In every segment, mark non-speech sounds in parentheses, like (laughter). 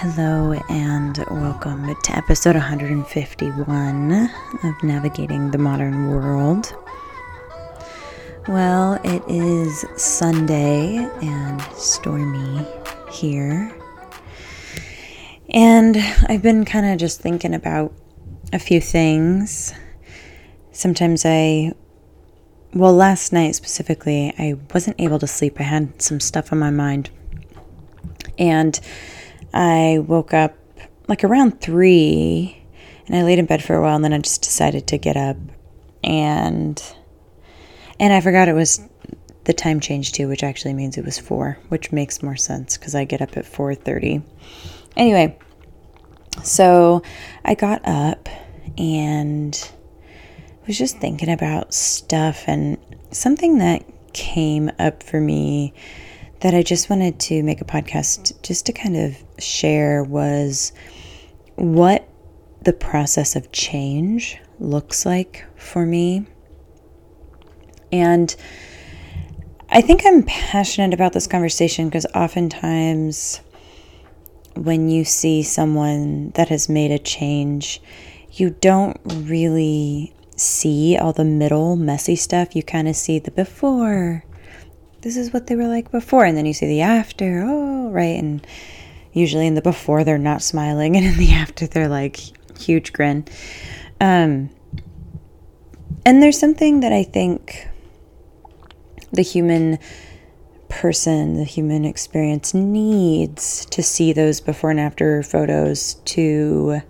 Hello, and welcome to episode 151 of Navigating the Modern World. Well, it is Sunday and stormy here. And I've been kind of just thinking about a few things. Sometimes I, well, last night specifically, I wasn't able to sleep. I had some stuff on my mind. And I woke up like around three and I laid in bed for a while and then I just decided to get up and and I forgot it was the time change too, which actually means it was four, which makes more sense because I get up at four thirty. Anyway, so I got up and was just thinking about stuff and something that came up for me that I just wanted to make a podcast just to kind of share was what the process of change looks like for me. And I think I'm passionate about this conversation because oftentimes when you see someone that has made a change, you don't really see all the middle messy stuff. You kind of see the before this is what they were like before. And then you see the after, oh, right. And usually in the before, they're not smiling. (laughs) And in the after, they're like huge grin. Um, and there's something that I think the human person, the human experience needs to see those before and after photos to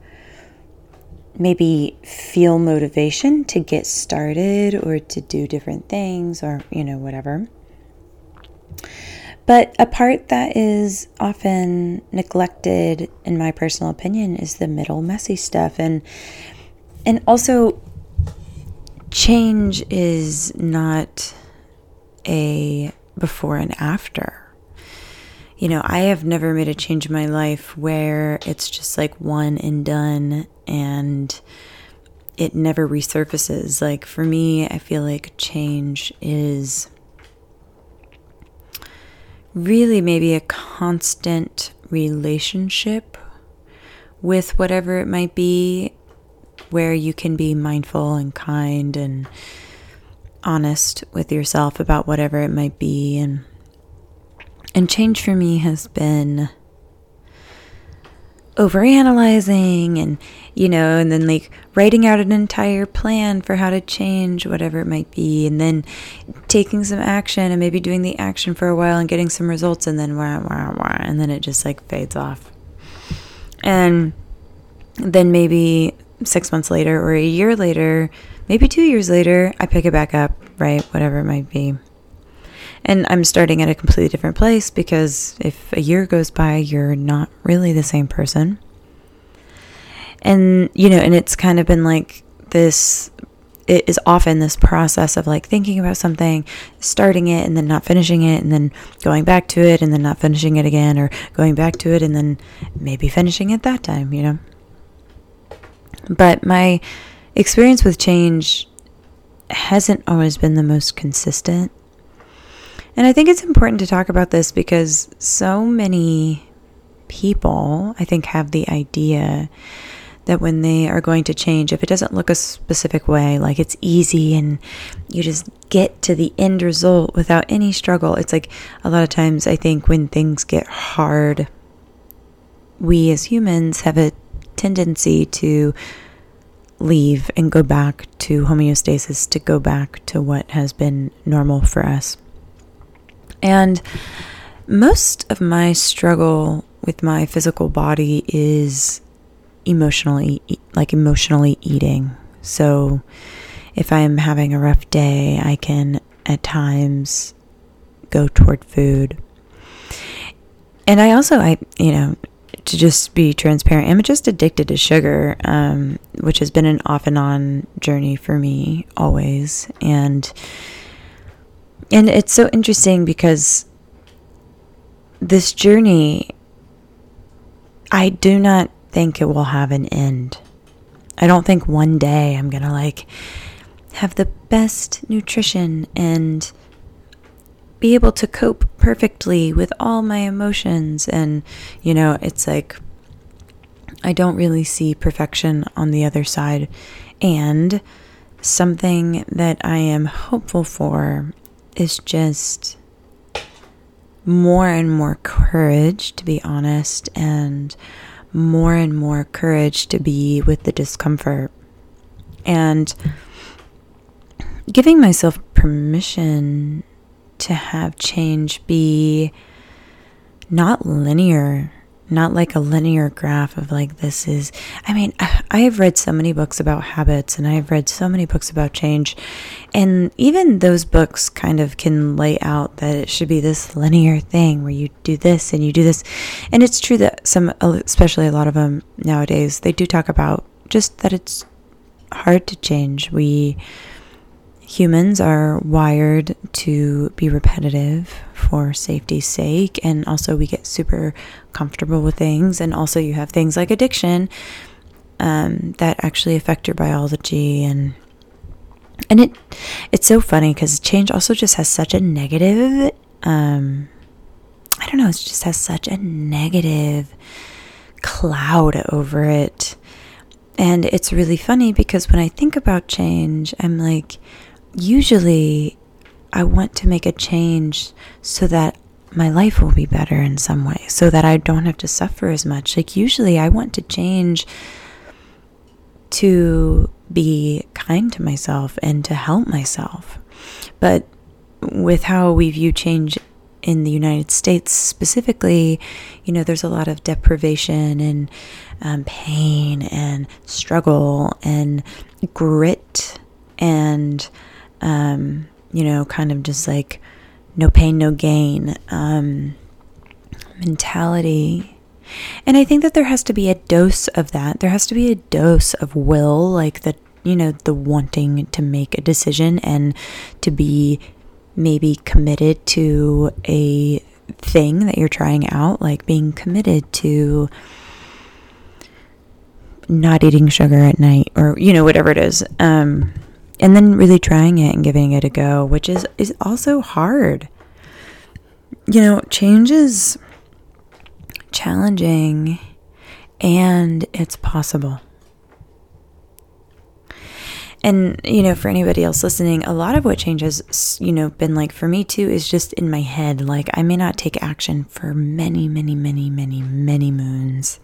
maybe feel motivation to get started or to do different things or, you know, whatever. But a part that is often neglected, in my personal opinion, is the middle messy stuff. And and also change is not a before and after. You know, I have never made a change in my life where it's just like one and done and it never resurfaces. Like for me, I feel like change is really maybe a constant relationship with whatever it might be, where you can be mindful and kind and honest with yourself about whatever it might be. And and change for me has been overanalyzing and you know and then like writing out an entire plan for how to change whatever it might be and then taking some action and maybe doing the action for a while and getting some results and then wah, wah, wah, and then it just like fades off. And then maybe 6 months later or a year later maybe 2 years later I pick it back up right? Whatever it might be and I'm starting at a completely different place because if a year goes by, you're not really the same person. And, you know, and it's kind of been like this it is often this process of like thinking about something, starting it and then not finishing it, and then going back to it and then not finishing it again, or going back to it and then maybe finishing it that time, you know? But my experience with change hasn't always been the most consistent. And I think it's important to talk about this because so many people, I think, have the idea that when they are going to change, if it doesn't look a specific way, like it's easy and you just get to the end result without any struggle, it's like a lot of times I think when things get hard, we as humans have a tendency to leave and go back to homeostasis, to go back to what has been normal for us. And most of my struggle with my physical body is emotionally, like emotionally eating. So if I'm having a rough day, I can at times go toward food. And I also, I, you know, to just be transparent, I'm just addicted to sugar, um, which has been an off and on journey for me always. And and it's so interesting because this journey, I do not think it will have an end. I don't think one day I'm going to like have the best nutrition and be able to cope perfectly with all my emotions. And, you know, it's like I don't really see perfection on the other side. And something that I am hopeful for is just more and more courage, to be honest, and more and more courage to be with the discomfort. And giving myself permission to have change be not linear not like a linear graph of like this is i mean i have read so many books about habits and i've read so many books about change. And even those books kind of can lay out that it should be this linear thing where you do this and you do this. And it's true that some especially a lot of them nowadays they do talk about just that it's hard to change. We humans are wired to be repetitive for safety's sake and also we get super comfortable with things. And also you have things like addiction um, that actually affect your biology and and it it's so funny because change also just has such a negative um, i don't know it just has such a negative cloud over it. And it's really funny because when i think about change i'm like usually I want to make a change so that my life will be better in some way, so that I don't have to suffer as much. Like, usually, I want to change to be kind to myself and to help myself. But with how we view change in the United States specifically, you know, there's a lot of deprivation and um, pain and struggle and grit and um, you know, kind of just like no pain, no gain um, mentality. And I think that there has to be a dose of that. There has to be a dose of will, like the, you know, the wanting to make a decision and to be maybe committed to a thing that you're trying out, like being committed to not eating sugar at night or, you know, whatever it is. Um, and then really trying it and giving it a go, which is is also hard. You know, change is challenging and it's possible. And you know, for anybody else listening, a lot of what change has, you know, been like for me too is just in my head. Like I may not take action for many, many, many, many, many moons.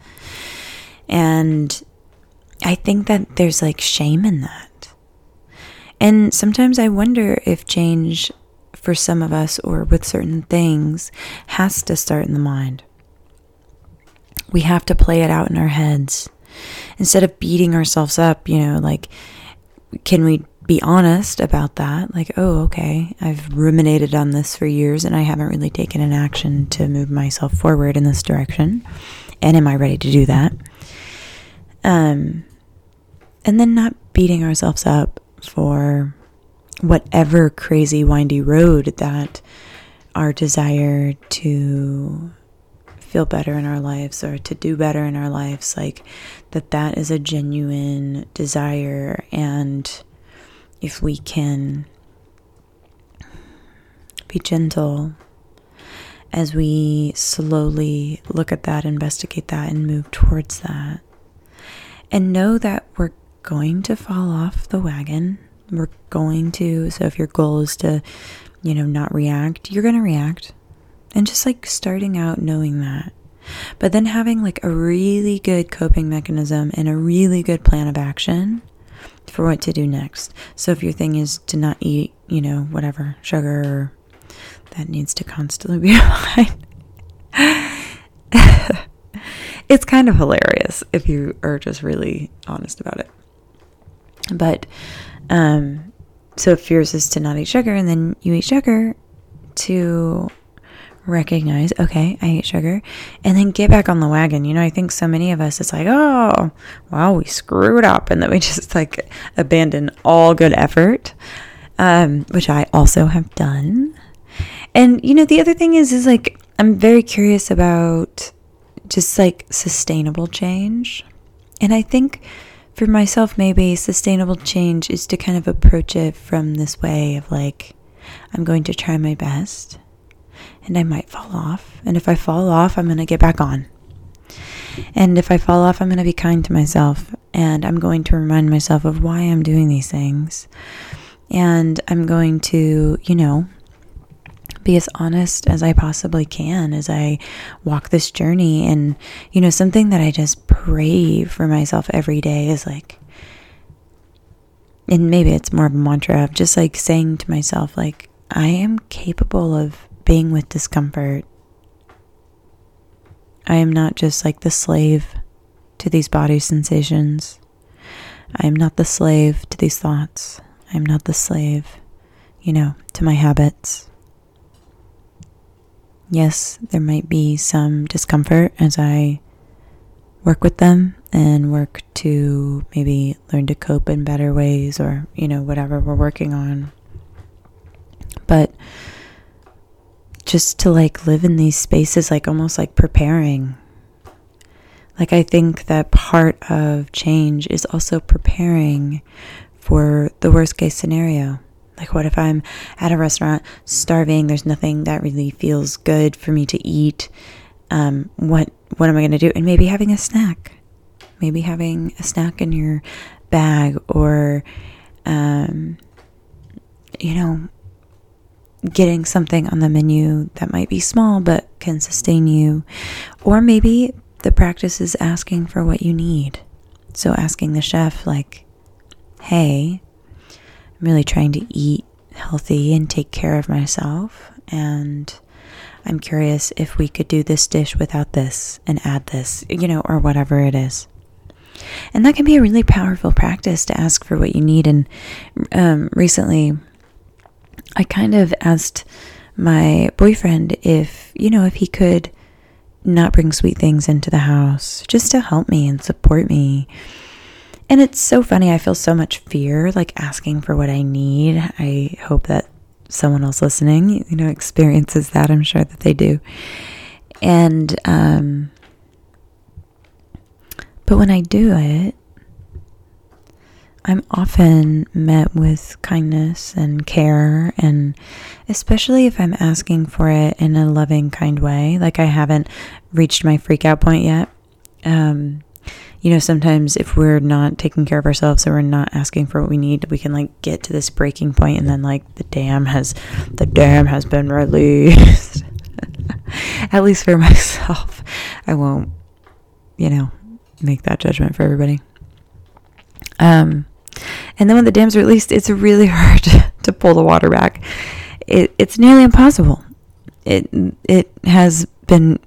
And I think that there's like shame in that and sometimes I wonder if change for some of us or with certain things has to start in the mind. We have to play it out in our heads. Instead of beating ourselves up, you know, like, can we be honest about that? Like, oh, okay, I've ruminated on this for years and I haven't really taken an action to move myself forward in this direction. And am I ready to do that? Um, and then not beating ourselves up for whatever crazy windy road that our desire to feel better in our lives or to do better in our lives like that that is a genuine desire. And if we can be gentle as we slowly look at that investigate that and move towards that and know that we're going to fall off the wagon. We're going to. So if your goal is to, you know, not react, you're going to react. And just like starting out knowing that. But then having like a really good coping mechanism and a really good plan of action for what to do next. So if your thing is to not eat, you know, whatever, sugar, that needs to constantly be (laughs) alive. (laughs) it's kind of hilarious if you are just really honest about it. But um, so if yours is to not eat sugar, and then you eat sugar to recognize, okay, I eat sugar, and then get back on the wagon. You know, I think so many of us, it's like, oh, well, we screwed up, and then we (laughs) just like abandon all good effort, um, which I also have done. And you know, the other thing is, is like I'm very curious about just like sustainable change, and I think for myself, maybe sustainable change is to kind of approach it from this way of like, I'm going to try my best and I might fall off. And if I fall off, I'm going to get back on. And if I fall off, I'm going to be kind to myself and I'm going to remind myself of why I'm doing these things. And I'm going to, you know, be as honest as I possibly can as I walk this journey. And, you know, something that I just pray for myself every day is like, and maybe it's more of a mantra of just like saying to myself, like, I am capable of being with discomfort. I am not just like the slave to these body sensations. I am not the slave to these thoughts. I am not the slave, you know, to my habits. Yes, there might be some discomfort as I work with them and work to maybe learn to cope in better ways or, you know, whatever we're working on. But just to like live in these spaces, like almost like preparing. Like, I think that part of change is also preparing for the worst case scenario. Like, what if I'm at a restaurant starving? There's nothing that really feels good for me to eat. Um, what what am I going to do? And maybe having a snack, maybe having a snack in your bag, or um, you know, getting something on the menu that might be small but can sustain you, or maybe the practice is asking for what you need. So asking the chef, like, "Hey, I'm really trying to eat healthy and take care of myself. And I'm curious if we could do this dish without this and add this, you know, or whatever it is. And that can be a really powerful practice to ask for what you need. And um, recently, I kind of asked my boyfriend if, you know, if he could not bring sweet things into the house just to help me and support me and it's so funny. I feel so much fear, like asking for what I need. I hope that someone else listening, you know, experiences that. I'm sure that they do. And, um, but when I do it, I'm often met with kindness and care, and especially if I'm asking for it in a loving, kind way. Like I haven't reached my freak out point yet. Um, you know, sometimes if we're not taking care of ourselves or we're not asking for what we need, we can like get to this breaking point and then like the dam has the dam has been released. (laughs) At least for (laughs) myself. I won't, you know, make that judgment for everybody. Um and then when the dam's released, it's really (laughs) hard to pull the water back. It, it's nearly impossible. It it has been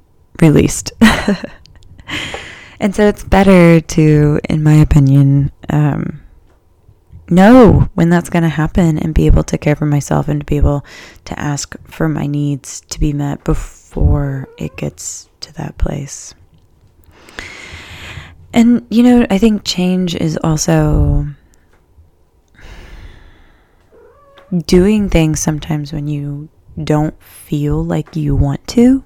released. And so it's better to, in my opinion, um, know when that's going to happen and be able to care for myself and to be able to ask for my needs to be met before it gets to that place. And, you know, I think change is also doing things sometimes when you don't feel like you want to.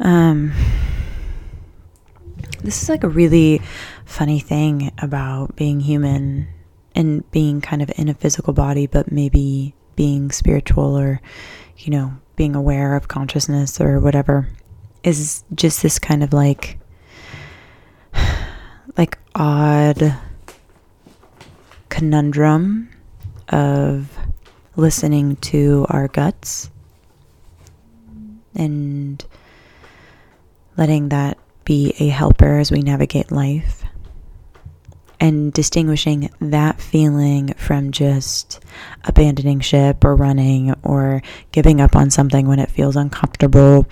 Um, this is like a really funny thing about being human and being kind of in a physical body, but maybe being spiritual or, you know, being aware of consciousness or whatever is just this kind of like, (sighs) like odd conundrum of listening to our guts and letting that be a helper as we navigate life and distinguishing that feeling from just abandoning ship or running or giving up on something when it feels uncomfortable.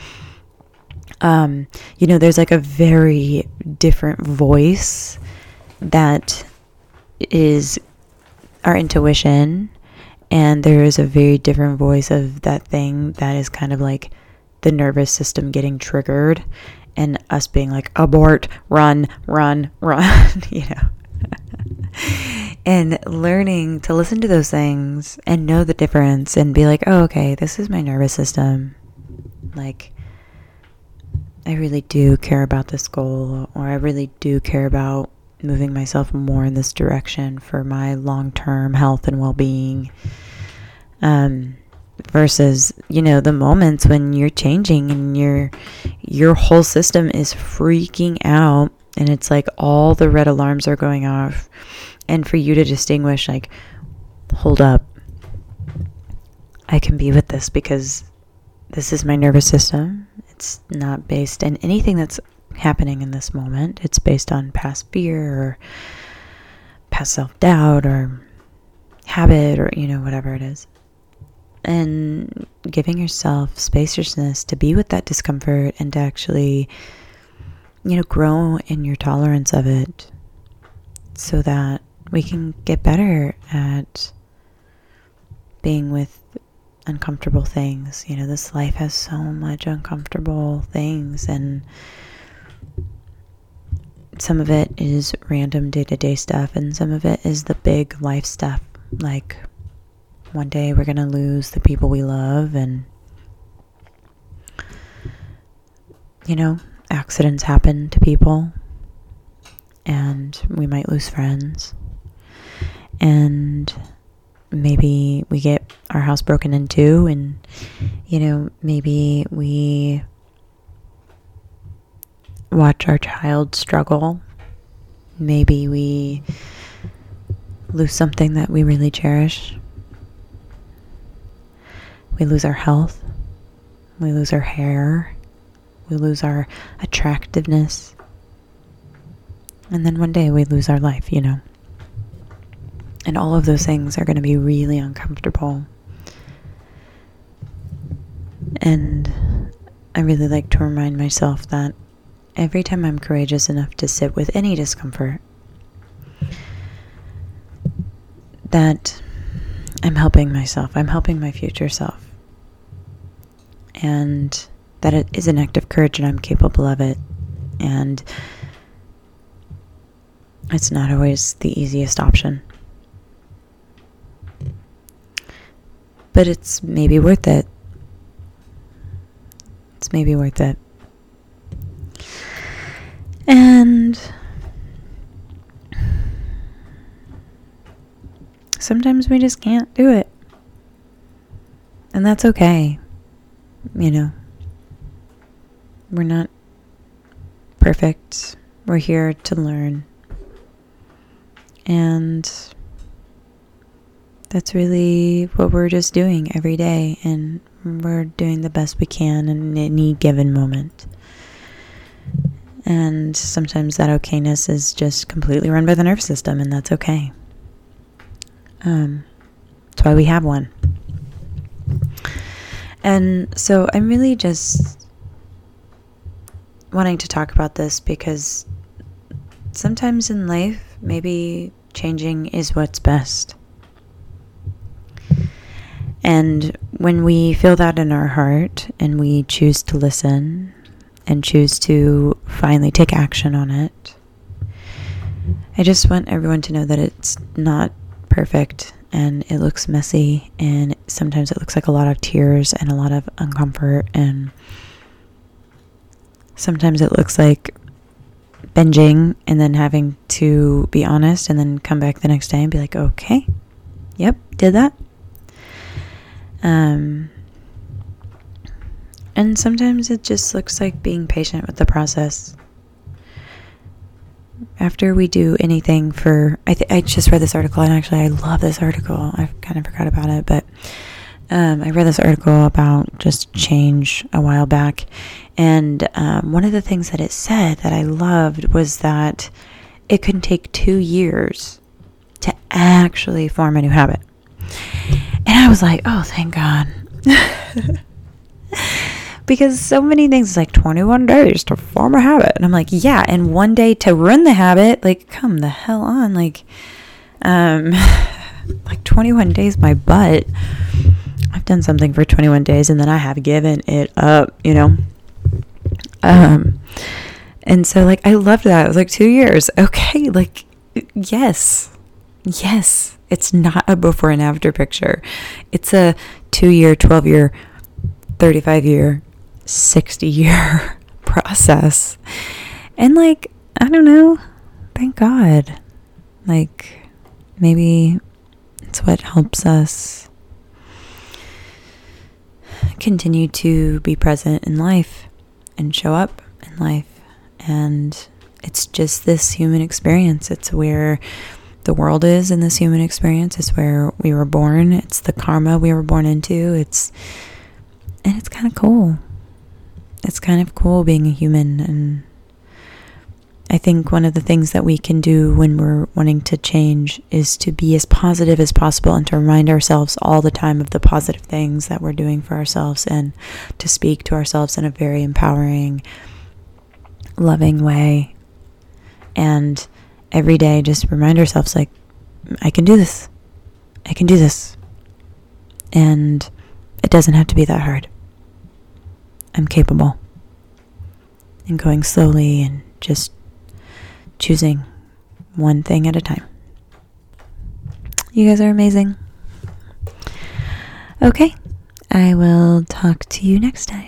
Um, you know, there's like a very different voice that is our intuition, and there is a very different voice of that thing that is kind of like the nervous system getting triggered and us being like abort run run run (laughs) you know. (laughs) And learning to listen to those things and know the difference and be like oh okay this is my nervous system. Like i really do care about this goal or i really do care about moving myself more in this direction for my long-term health and well-being. Um versus you know the moments when you're changing and your your whole system is freaking out and it's like all the red alarms are going off. And for you to distinguish like hold up. I can be with this because this is my nervous system. It's not based in anything that's happening in this moment. It's based on past fear or past self-doubt or habit or you know whatever it is and giving yourself spaciousness to be with that discomfort and to actually you know grow in your tolerance of it so that we can get better at being with uncomfortable things. You know this life has so much uncomfortable things and some of it is random day-to-day stuff and some of it is the big life stuff like one day we're going to lose the people we love and you know accidents happen to people and we might lose friends. And maybe we get our house broken into and you know maybe we watch our child struggle. Maybe we lose something that we really cherish we lose our health. We lose our hair. We lose our attractiveness. And then one day we lose our life, you know. And all of those things are going to be really uncomfortable. And I really like to remind myself that every time I'm courageous enough to sit with any discomfort, that I'm helping myself, I'm helping my future self and that it is an act of courage and I'm capable of it. And it's not always the easiest option. But it's maybe worth it. It's maybe worth it. And sometimes we just can't do it. And that's okay you know, we're not perfect. We're here to learn. And that's really what we're just doing every day. And we're doing the best we can in any given moment. And sometimes that okayness is just completely run by the nervous system, and that's okay. Um, that's why we have one. And so I'm really just wanting to talk about this because sometimes in life, maybe changing is what's best. And when we feel that in our heart and we choose to listen and choose to finally take action on it, I just want everyone to know that it's not perfect and it looks messy and sometimes it looks like a lot of tears and a lot of uncomfort and sometimes it looks like binging and then having to be honest and then come back the next day and be like okay yep did that. Um and sometimes it just looks like being patient with the process after we do anything for I, th- I just read this article and actually I love this article. I kind of forgot about it but um, I read this article about just change a while back. And um, one of the things that it said that I loved was that it can take two years to actually form a new habit. And I was like oh thank God (laughs) (laughs) because so many things like 21 days to form a habit. And i'm like yeah and one day to run the habit like come the hell on like um (laughs) like 21 days my butt. I've done something for 21 days and then i have given it up you know? Um and so like i loved that. It was like two years. Okay like yes yes. It's not a before and after picture. It's a two year 12 year 35 year 60 year (laughs) process. And like, I don't know, thank God. Like, maybe it's what helps us continue to be present in life and show up in life. And it's just this human experience. It's where the world is in this human experience. It's where we were born. It's the karma we were born into. It's and it's kind of cool. It's kind of cool being a human and I think one of the things that we can do when we're wanting to change is to be as positive as possible and to remind ourselves all the time of the positive things that we're doing for ourselves and to speak to ourselves in a very empowering, loving way. And every day, just remind ourselves, like, I can do this. I can do this. And it doesn't have to be that hard. I'm capable. And going slowly and just choosing one thing at a time. You guys are amazing. Okay, I will talk to you next time.